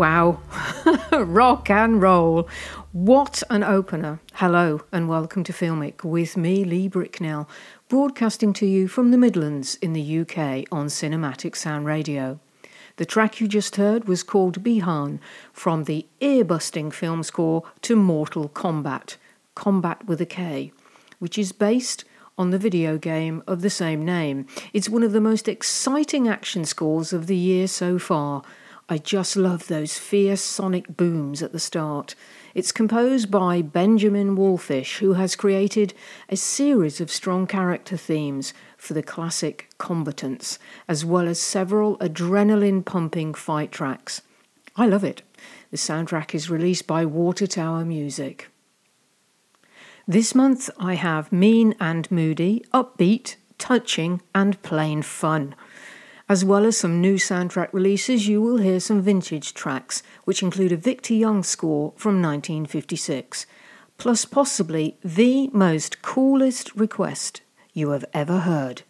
Wow. Rock and roll. What an opener. Hello and welcome to Filmic with me, Lee Bricknell, broadcasting to you from the Midlands in the UK on Cinematic Sound Radio. The track you just heard was called Bihan from the ear busting film score to Mortal Kombat, Combat with a K, which is based on the video game of the same name. It's one of the most exciting action scores of the year so far I just love those fierce sonic booms at the start. It's composed by Benjamin Wallfisch, who has created a series of strong character themes for the classic combatants, as well as several adrenaline pumping fight tracks. I love it. The soundtrack is released by Water Tower Music. This month I have Mean and Moody, upbeat, touching, and plain fun. As well as some new soundtrack releases, you will hear some vintage tracks, which include a Victor Young score from 1956, plus possibly the most coolest request you have ever heard.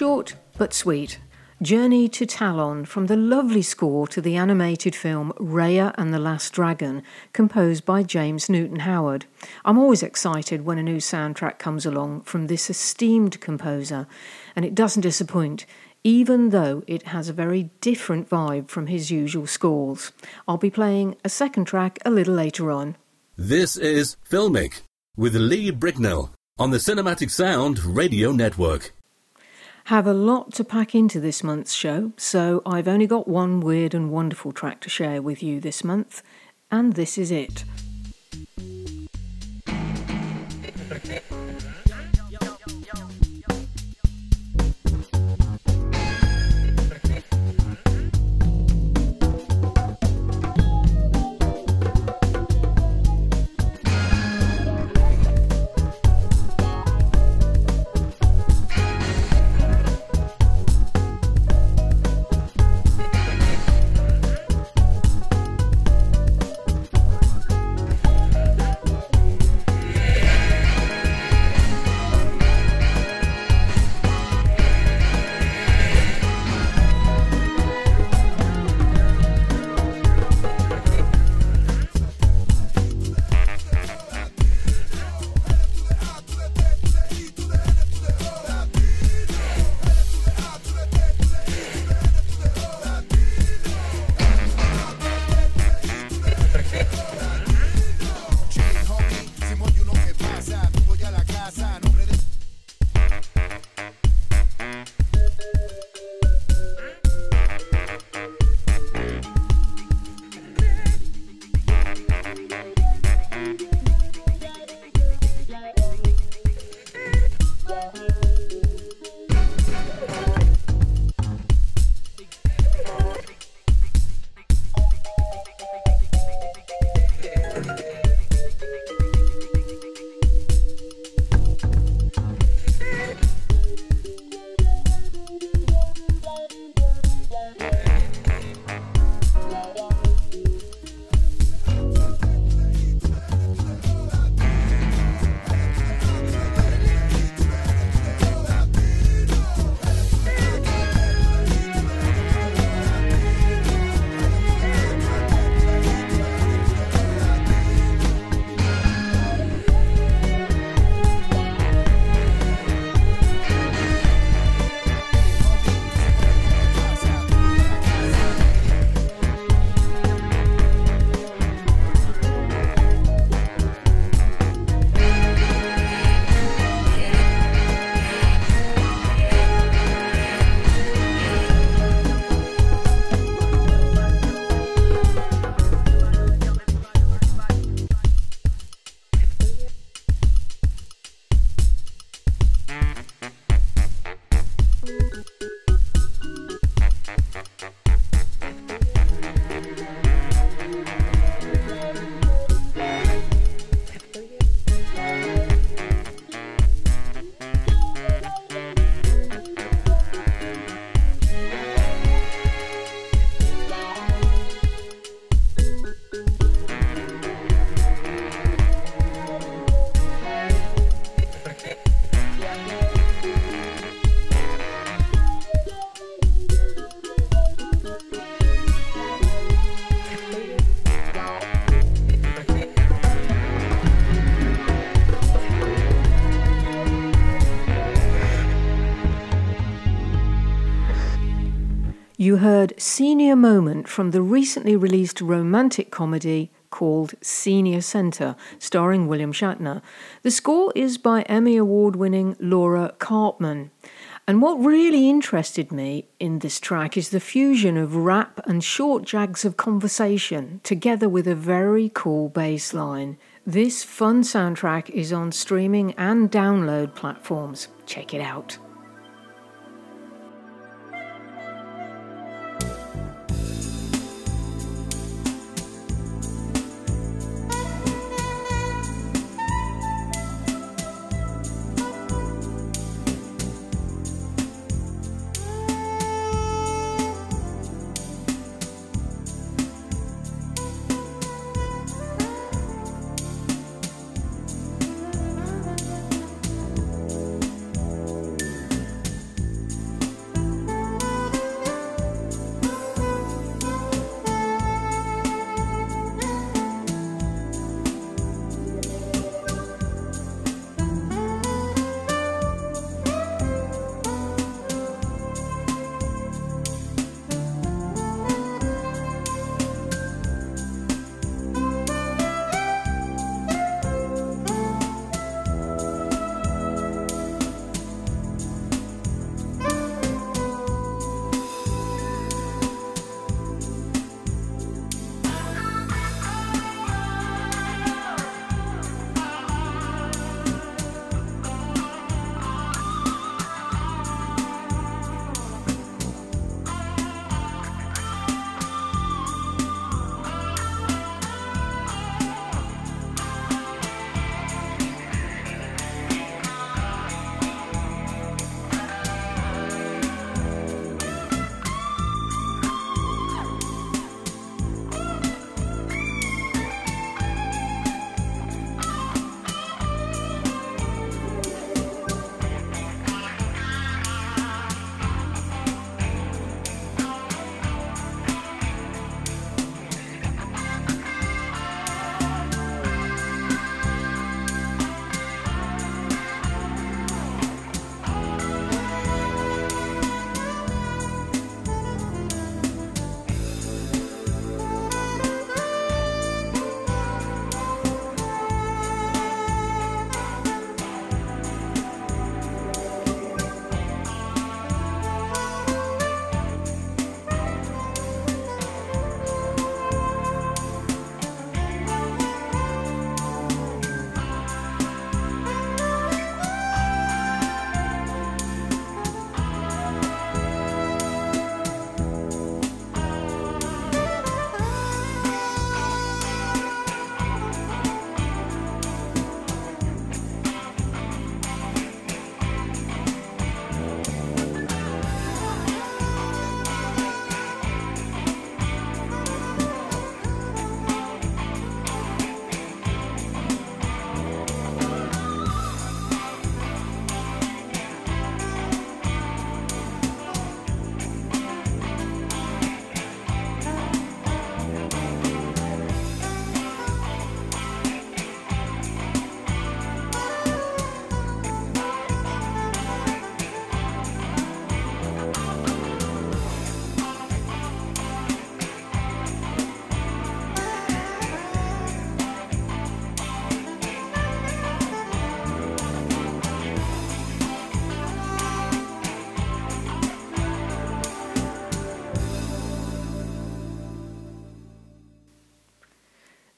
Short but sweet. Journey to Talon from the lovely score to the animated film Raya and the Last Dragon, composed by James Newton Howard. I'm always excited when a new soundtrack comes along from this esteemed composer, and it doesn't disappoint, even though it has a very different vibe from his usual scores. I'll be playing a second track a little later on. This is Filmic with Lee Bricknell on the Cinematic Sound Radio Network have a lot to pack into this month's show, so I've only got one weird and wonderful track to share with you this month, and this is it. Heard Senior Moment from the recently released romantic comedy called Senior Centre, starring William Shatner. The score is by Emmy Award winning Laura Karpman. And what really interested me in this track is the fusion of rap and short jags of conversation, together with a very cool bass line. This fun soundtrack is on streaming and download platforms. Check it out.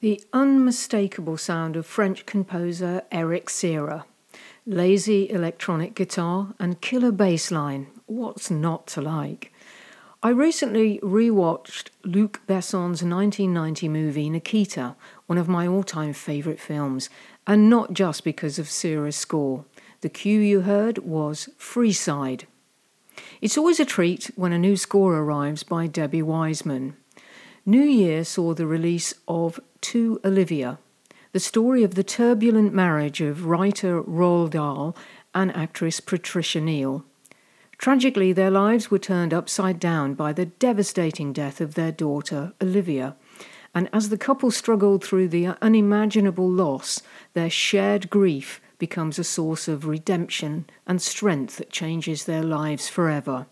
The unmistakable sound of French composer Eric Serra. Lazy electronic guitar and killer bass line. What's not to like? I recently rewatched Luc Besson's 1990 movie Nikita, one of my all time favourite films, and not just because of Serra's score. The cue you heard was Freeside. It's always a treat when a new score arrives by Debbie Wiseman. New Year saw the release of To Olivia, the story of the turbulent marriage of writer Roald Dahl and actress Patricia Neal. Tragically, their lives were turned upside down by the devastating death of their daughter, Olivia. And as the couple struggled through the unimaginable loss, their shared grief becomes a source of redemption and strength that changes their lives forever.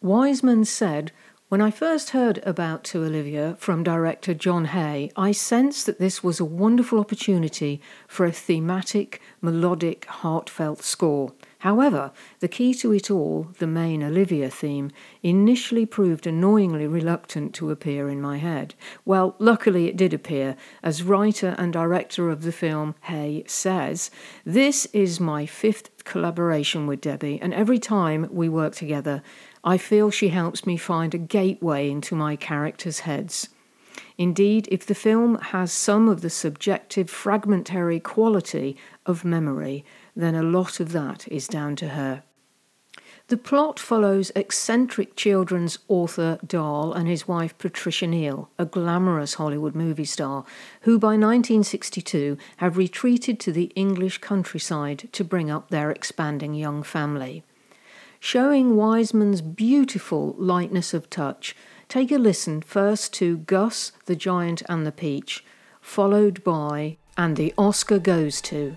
Wiseman said, when I first heard about To Olivia from director John Hay, I sensed that this was a wonderful opportunity for a thematic, melodic, heartfelt score. However, the key to it all, the main Olivia theme, initially proved annoyingly reluctant to appear in my head. Well, luckily it did appear. As writer and director of the film, Hay says, This is my fifth collaboration with Debbie, and every time we work together, I feel she helps me find a gateway into my characters' heads. Indeed, if the film has some of the subjective, fragmentary quality of memory, then a lot of that is down to her. The plot follows eccentric children's author Dahl and his wife Patricia Neal, a glamorous Hollywood movie star, who by 1962 have retreated to the English countryside to bring up their expanding young family showing Wiseman's beautiful lightness of touch. Take a listen first to Gus, the Giant and the Peach, followed by And the Oscar Goes to.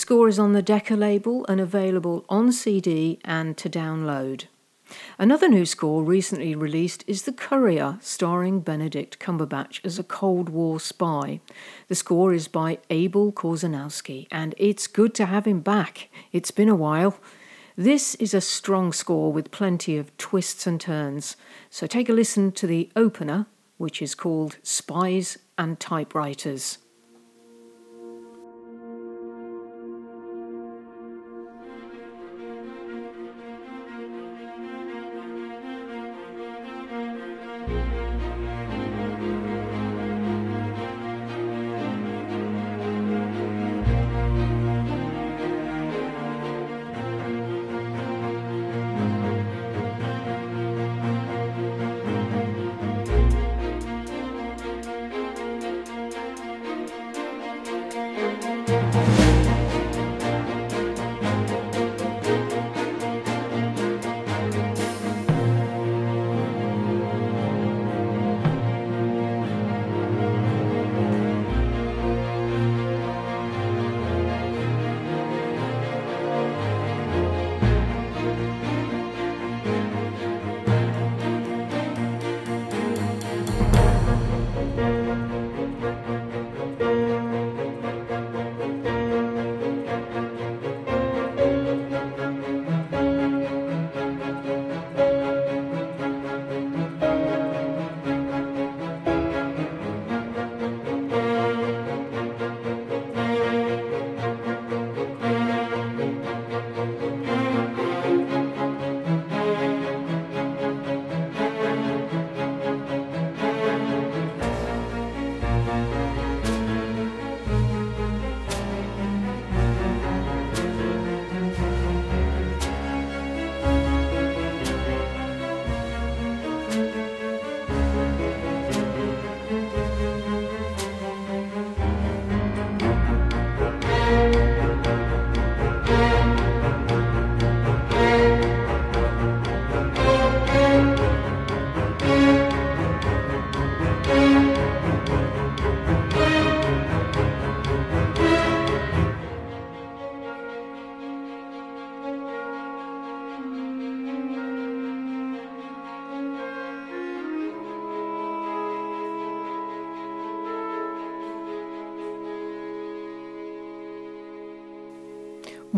Score is on the Decca label and available on CD and to download. Another new score recently released is The Courier, starring Benedict Cumberbatch as a Cold War spy. The score is by Abel Korzeniowski, and it's good to have him back. It's been a while. This is a strong score with plenty of twists and turns. So take a listen to the opener, which is called Spies and Typewriters.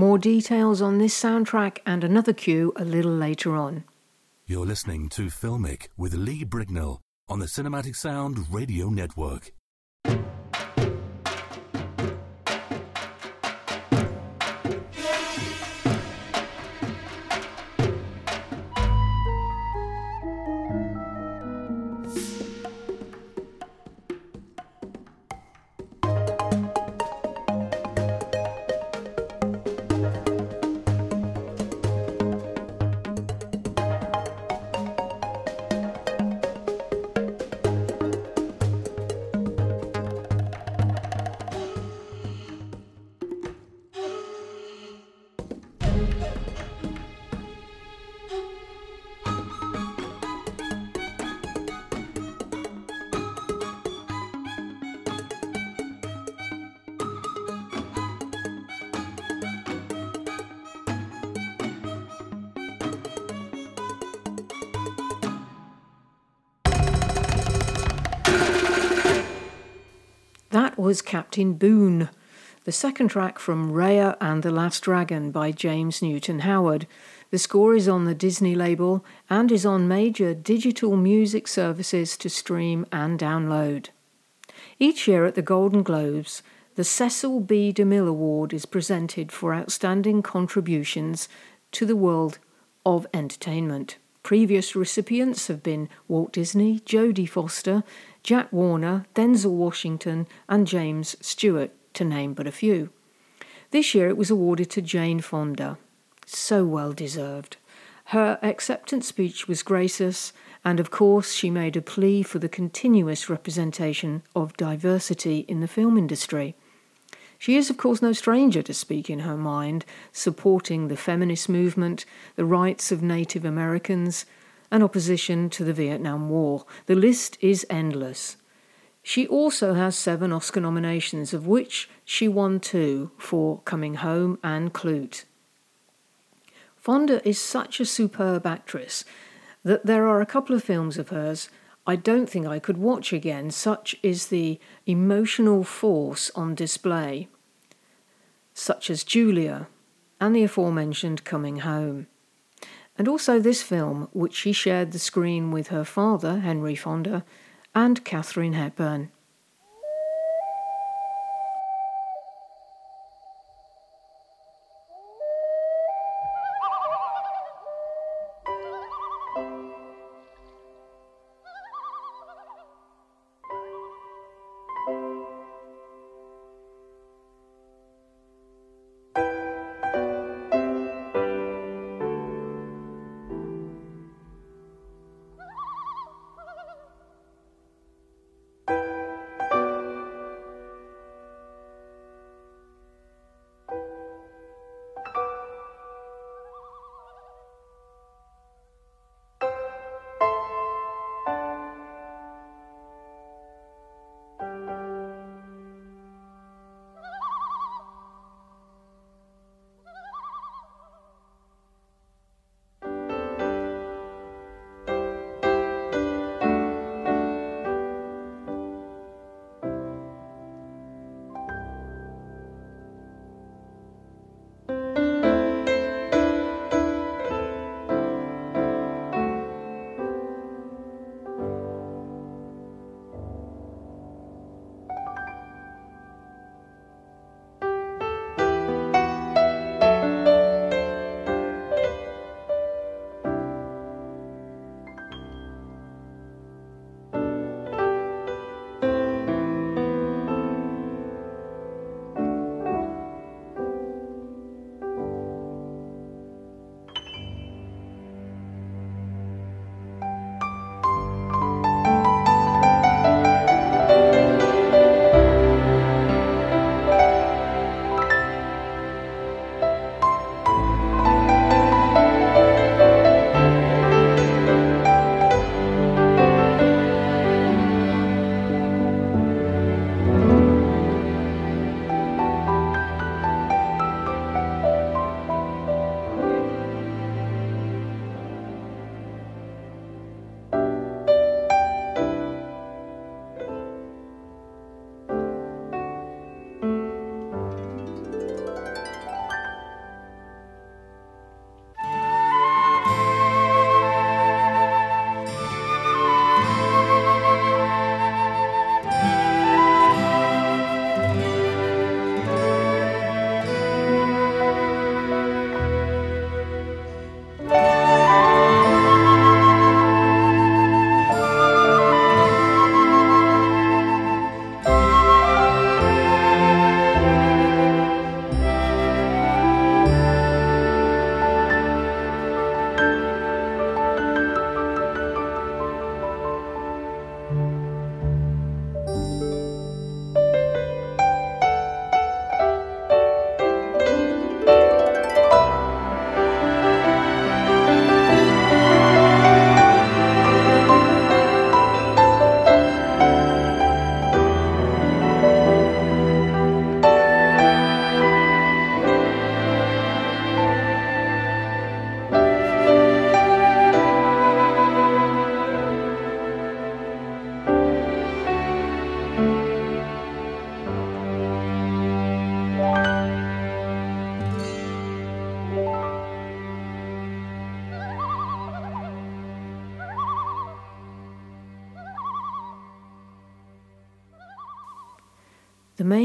More details on this soundtrack and another cue a little later on. You're listening to Filmic with Lee Bricknell on the Cinematic Sound Radio Network. Was Captain Boun, the second track from Raya and the Last Dragon by James Newton Howard. The score is on the Disney label and is on major digital music services to stream and download. Each year at the Golden Globes, the Cecil B. DeMille Award is presented for outstanding contributions to the world of entertainment. Previous recipients have been Walt Disney, Jodie Foster, Jack Warner, Denzel Washington, and James Stewart, to name but a few. This year it was awarded to Jane Fonda. So well deserved. Her acceptance speech was gracious, and of course, she made a plea for the continuous representation of diversity in the film industry. She is, of course, no stranger to speaking her mind, supporting the feminist movement, the rights of Native Americans, and opposition to the Vietnam War. The list is endless. She also has seven Oscar nominations, of which she won two for Coming Home and Klute. Fonda is such a superb actress that there are a couple of films of hers I don't think I could watch again, such is the emotional force on display, such as Julia and the aforementioned Coming Home. And also this film, which she shared the screen with her father, Henry Fonda, and Katharine Hepburn.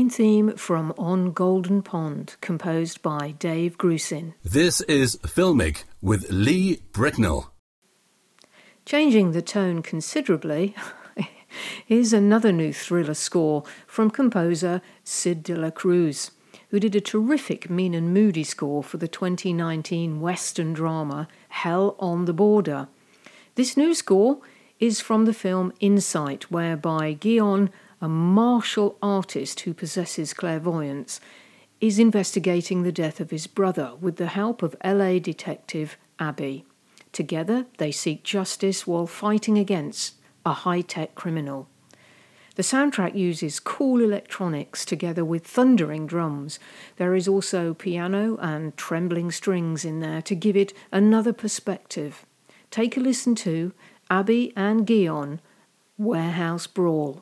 Main theme from On Golden Pond, composed by Dave Grusin. This is Filmic with Lee Bricknell. Changing the tone considerably, is another new thriller score from composer Sid de la Cruz, who did a terrific mean and moody score for the 2019 Western drama Hell on the Border. This new score is from the film Insight, whereby Guion a martial artist who possesses clairvoyance, is investigating the death of his brother with the help of LA detective Abby. Together, they seek justice while fighting against a high tech criminal. The soundtrack uses cool electronics together with thundering drums. There is also piano and trembling strings in there to give it another perspective. Take a listen to Abby and Guion, Warehouse Brawl.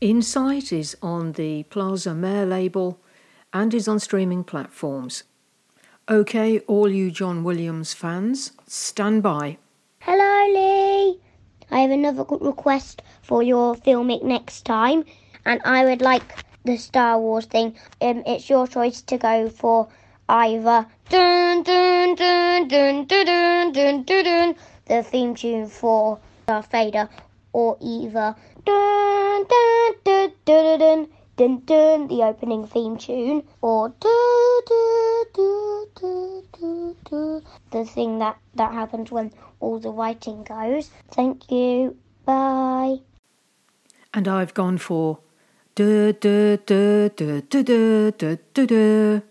Insight is on the Plaza Mayor label and is on streaming platforms. Okay, all you John Williams fans, stand by. Hello, Lee. I have another request for your filmic next time, and I would like the Star Wars thing. Um, it's your choice to go for either dun dun dun dun dun dun dun dun, dun the theme tune for Darth Vader, or either dun dun dun dun dun dun dun the opening theme tune or do do do do do do the thing that that happens when all the writing goes. Thank you. Bye. And I've gone for du du du du du du du du.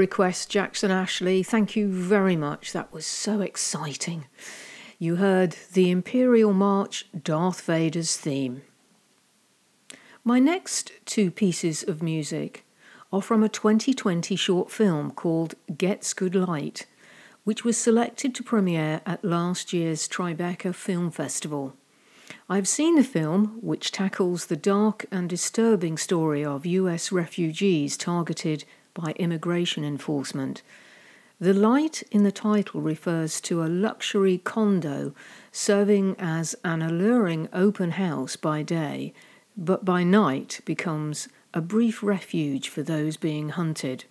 Request, Jackson Ashley. Thank you very much. That was so exciting. You heard the Imperial March, Darth Vader's theme. My next two pieces of music are from a 2020 short film called Gets Good Light, which was selected to premiere at last year's Tribeca Film Festival. I've seen the film, which tackles the dark and disturbing story of US refugees targeted by immigration enforcement. The light in the title refers to a luxury condo serving as an alluring open house by day, but by night becomes a brief refuge for those being hunted.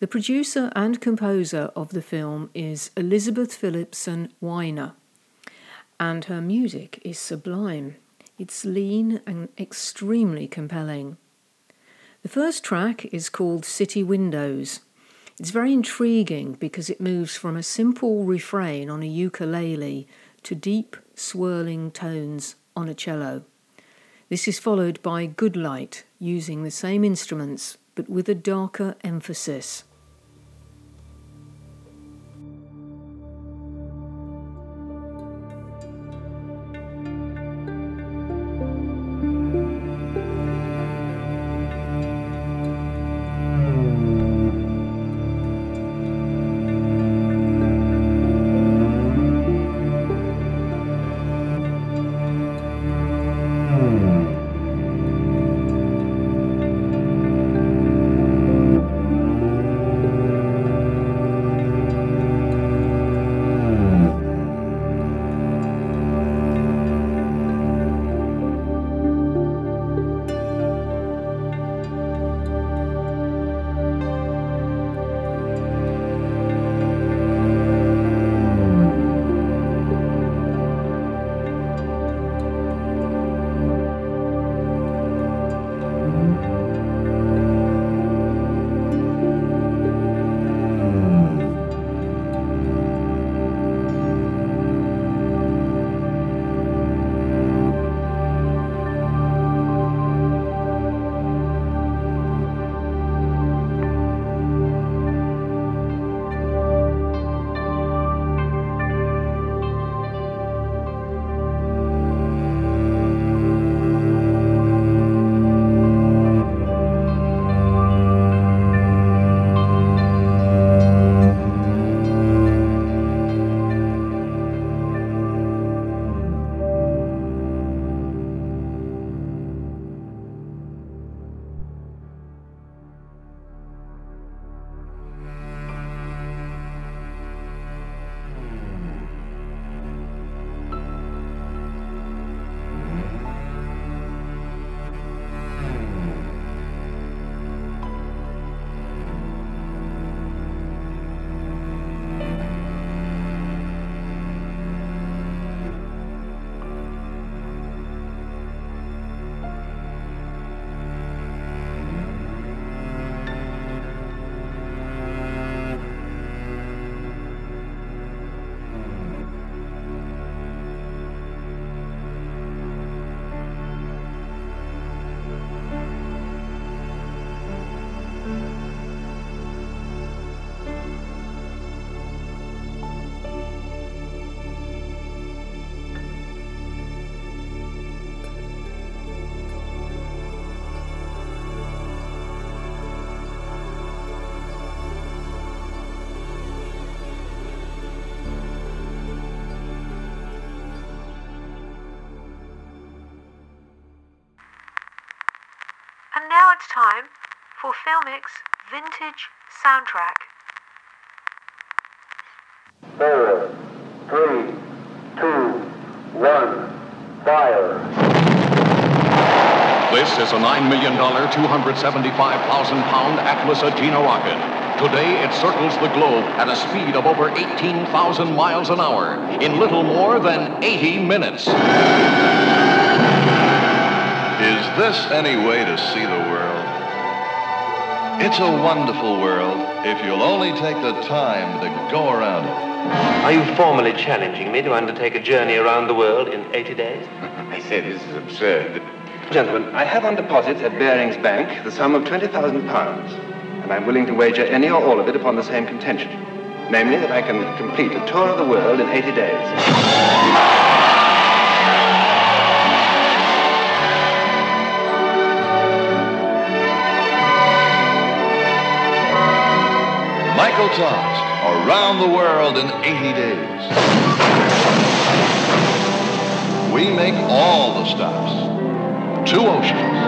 The producer and composer of the film is Elizabeth Philipson Weiner, and her music is sublime. It's lean and extremely compelling. The first track is called City Windows. It's very intriguing because it moves from a simple refrain on a ukulele to deep, swirling tones on a cello. This is followed by Good Light, using the same instruments but with a darker emphasis. For Filmic's Vintage Soundtrack. Four, three, two, one, fire. This is a $9 million, 275,000 pound Atlas Agena rocket. Today, it circles the globe at a speed of over 18,000 miles an hour in little more than 80 minutes. Is this any way to see the world? It's a wonderful world if you'll only take the time to go around it. Are you formally challenging me to undertake a journey around the world in 80 days? I say this is absurd. Gentlemen, I have on deposit at Baring's Bank the sum of £20,000. and I'm willing to wager any or all of it upon the same contention. Namely, that I can complete a tour of the world in 80 days. Todd's Around the World in 80 Days. We make all the stops. Two oceans.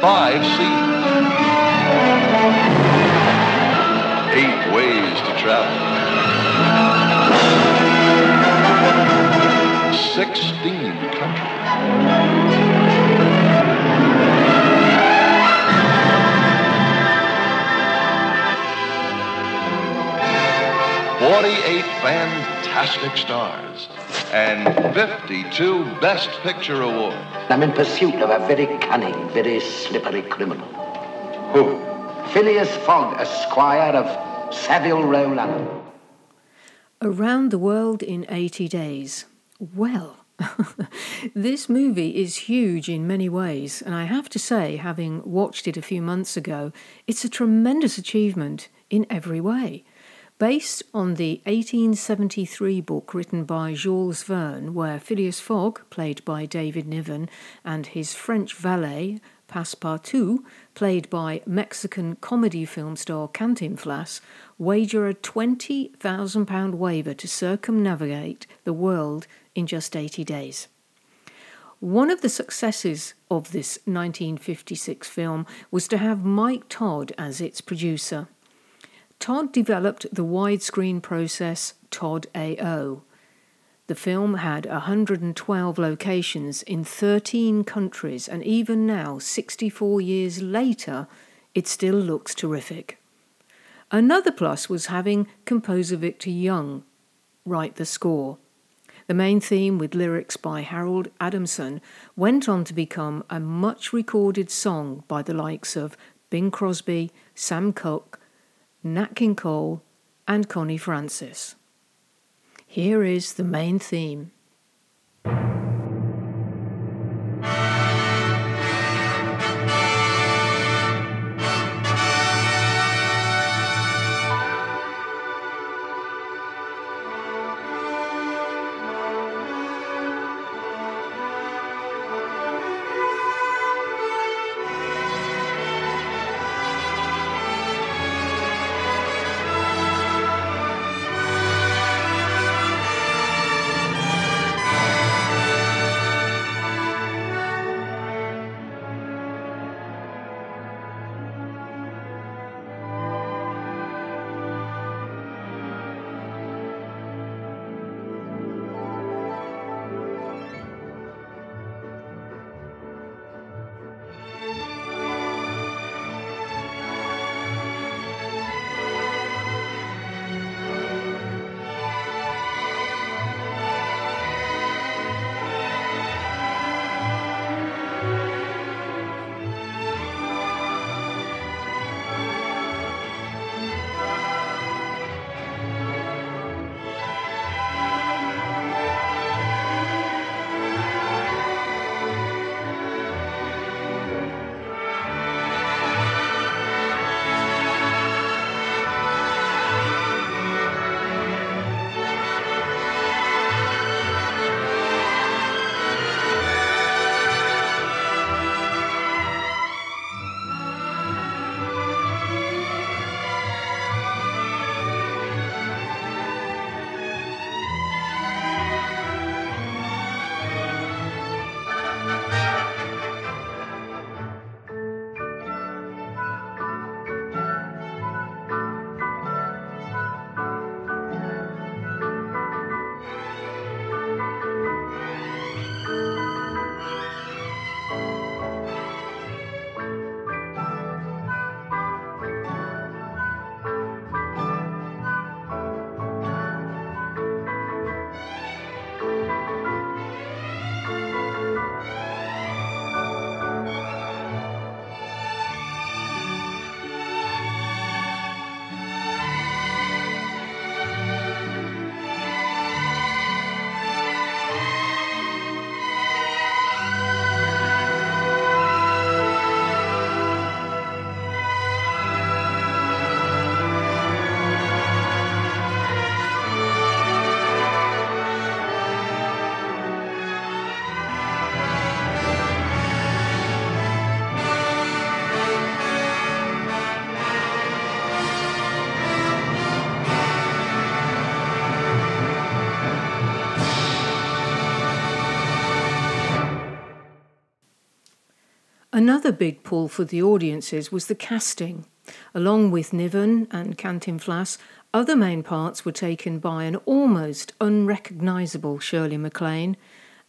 Five seas. Eight ways to travel. Sixteen countries. 48 fantastic stars and 52 Best Picture awards. I'm in pursuit of a very cunning, very slippery criminal. Who? Phileas Fogg, Esquire of Savile Row, London. Around the World in 80 Days. Well, this movie is huge in many ways, and I have to say, having watched it a few months ago, it's a tremendous achievement in every way. Based on the 1873 book written by Jules Verne, where Phileas Fogg, played by David Niven, and his French valet, Passepartout, played by Mexican comedy film star Cantinflas, wager a £20,000 waiver to circumnavigate the world in just 80 days. One of the successes of this 1956 film was to have Mike Todd as its producer. Todd developed the widescreen process Todd AO. The film had 112 locations in 13 countries, and even now, 64 years later, it still looks terrific. Another plus was having composer Victor Young write the score. The main theme, with lyrics by Harold Adamson, went on to become a much recorded song by the likes of Bing Crosby, Sam Cooke, Nat King Cole, and Connie Francis. Here is the main theme. Another big pull for the audiences was the casting. Along with Niven and Cantinflas, other main parts were taken by an almost unrecognisable Shirley MacLaine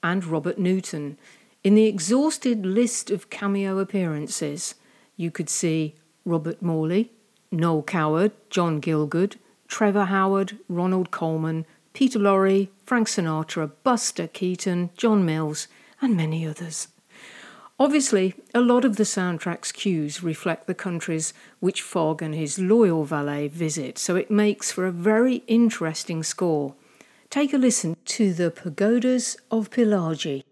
and Robert Newton. In the exhausted list of cameo appearances, you could see Robert Morley, Noel Coward, John Gielgud, Trevor Howard, Ronald Colman, Peter Lorre, Frank Sinatra, Buster Keaton, John Mills, and many others. Obviously, a lot of the soundtrack's cues reflect the countries which Fogg and his loyal valet visit, so it makes for a very interesting score. Take a listen to the Pagodas of Pillagi.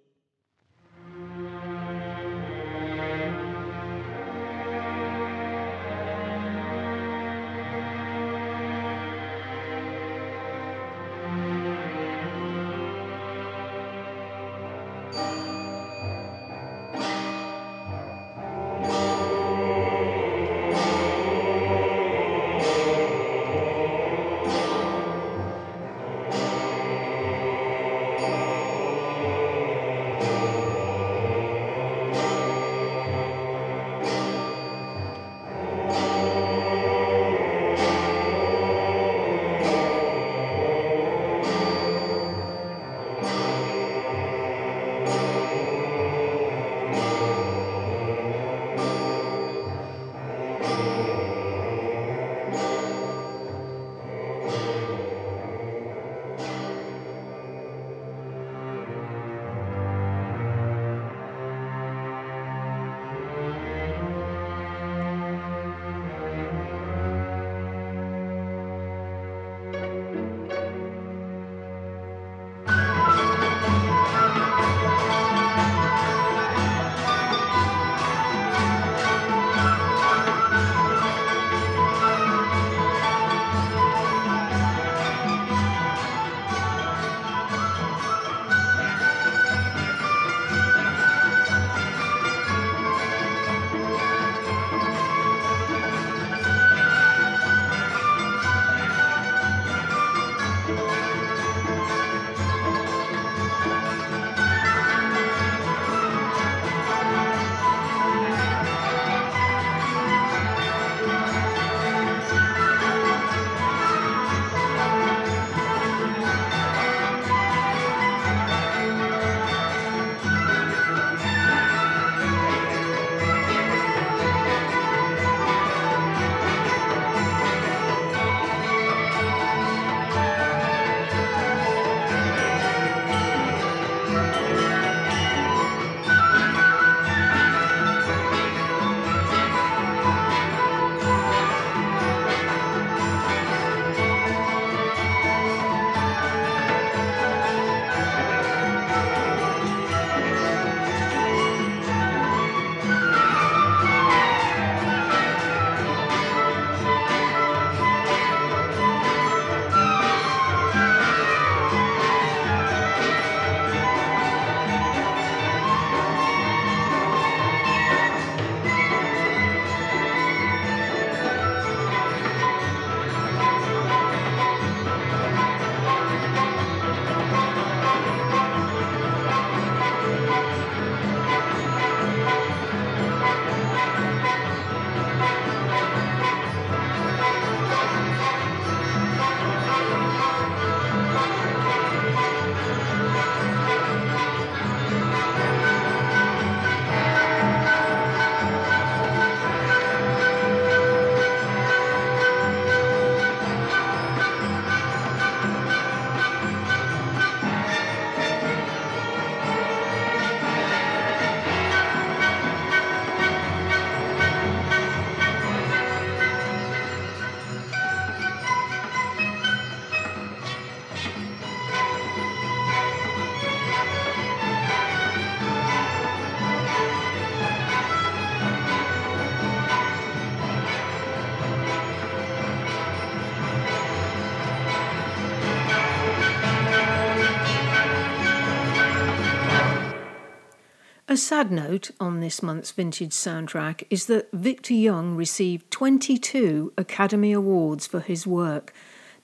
A sad note on this month's vintage soundtrack is that Victor Young received 22 Academy Awards for his work,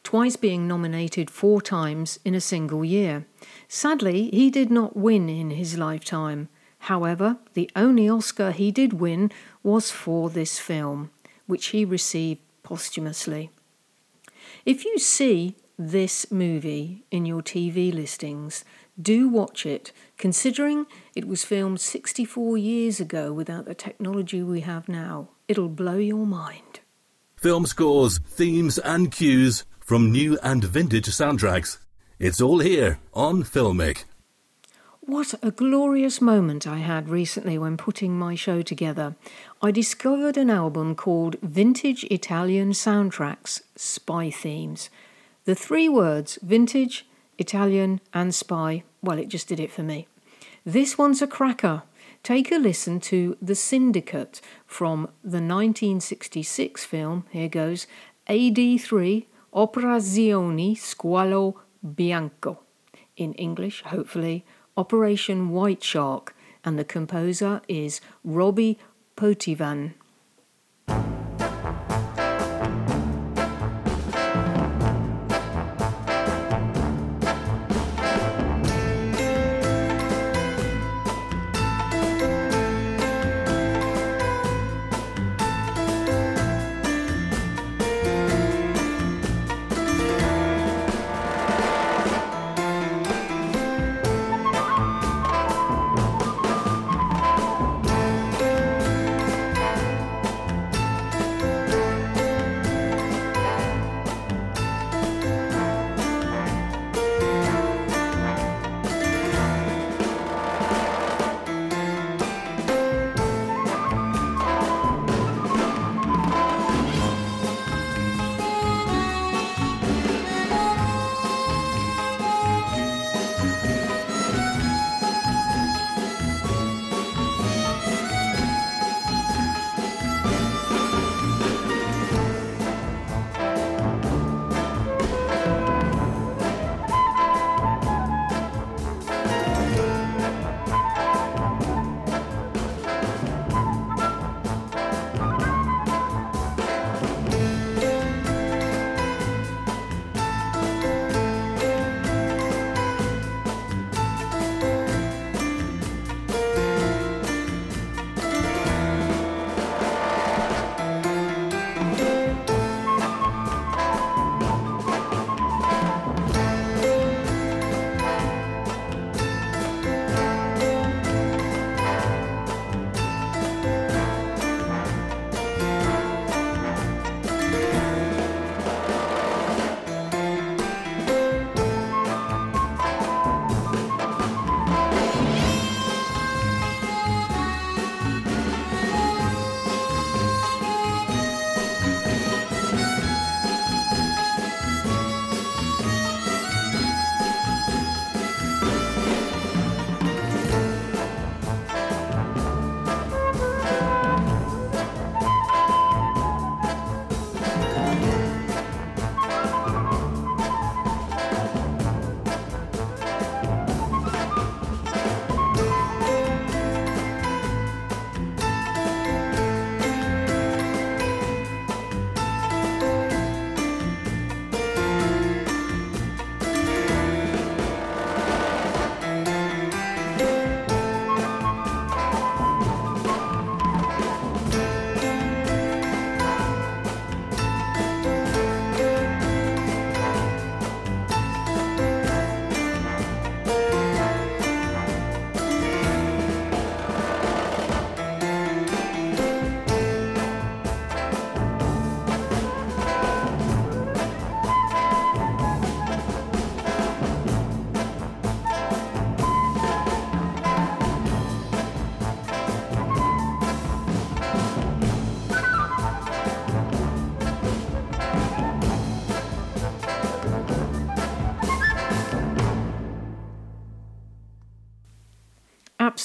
twice being nominated four times in a single year. Sadly, he did not win in his lifetime. However, the only Oscar he did win was for this film, which he received posthumously. If you see this movie in your TV listings, do watch it, considering it was filmed 64 years ago without the technology we have now. It'll blow your mind. Film scores, themes, and cues from new and vintage soundtracks. It's all here on Filmic. What a glorious moment I had recently when putting my show together. I discovered an album called Vintage Italian Soundtracks Spy Themes. The three words vintage, Italian, and spy, well, it just did it for me. This one's a cracker. Take a listen to The Syndicate from the 1966 film, here goes, AD3 Operazione Squalo Bianco. In English, hopefully, Operation White Shark, and the composer is Robby Poitevin.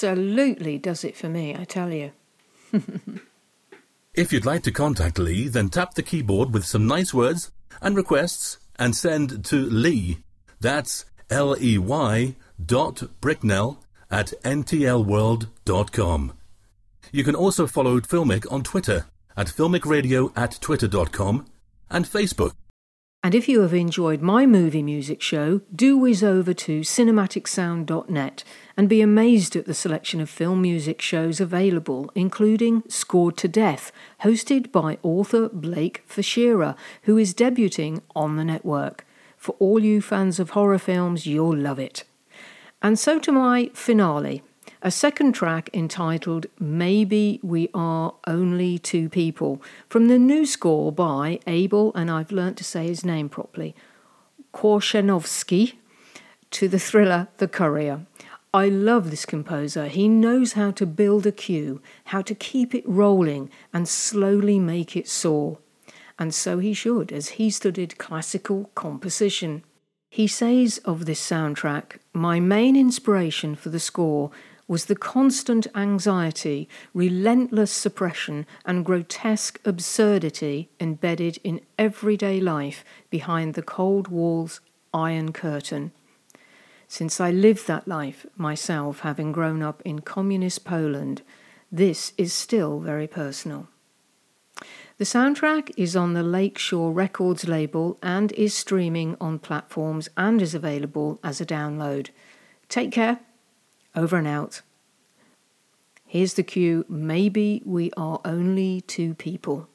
Absolutely does it for me, I tell you. if you'd like to contact Lee, then tap the keyboard with some nice words and requests and send to Lee. That's L E Y dot Bricknell at ntlworld.com. You can also follow Filmic on Twitter at filmicradio at twitter.com and Facebook And if you have enjoyed my movie music show, do whiz over to cinematicsound.net and be amazed at the selection of film music shows available, including Scored to Death, hosted by author Blake Fichera, who is debuting on the network. For all you fans of horror films, you'll love it. And so to my finale a second track entitled Maybe We Are Only Two People from the new score by Abel, and I've learnt to say his name properly, Korzeniowski, to the thriller The Courier. I love this composer. He knows how to build a cue, how to keep it rolling and slowly make it soar. And so he should, as he studied classical composition. He says of this soundtrack, My main inspiration for the score was the constant anxiety, relentless suppression, and grotesque absurdity embedded in everyday life behind the Cold War's Iron Curtain. Since I lived that life myself, having grown up in communist Poland, this is still very personal. The soundtrack is on the Lakeshore Records label and is streaming on platforms and is available as a download. Take care. Over and out. Here's the cue maybe we are only two people.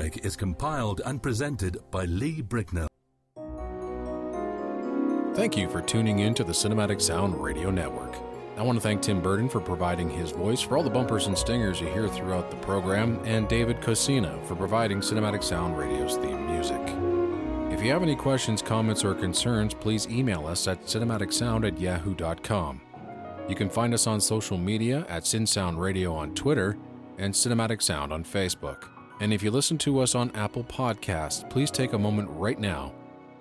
Is compiled and presented by Lee Bricknell. Thank you for tuning in to the Cinematic Sound Radio Network. I want to thank Tim Burton for providing his voice for all the bumpers and stingers you hear throughout the program, and David Cosina for providing Cinematic Sound Radio's theme music. If you have any questions, comments, or concerns, please email us at cinematicsound at yahoo.com. You can find us on social media at SinSound Radio on Twitter and Cinematic Sound on Facebook. And if you listen to us on Apple Podcasts, please take a moment right now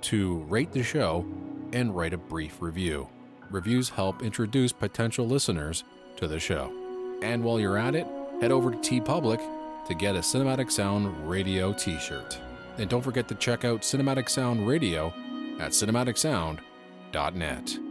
to rate the show and write a brief review. Reviews help introduce potential listeners to the show. And while you're at it, head over to TeePublic to get a Cinematic Sound Radio t shirt. And don't forget to check out Cinematic Sound Radio at cinematicsound.net.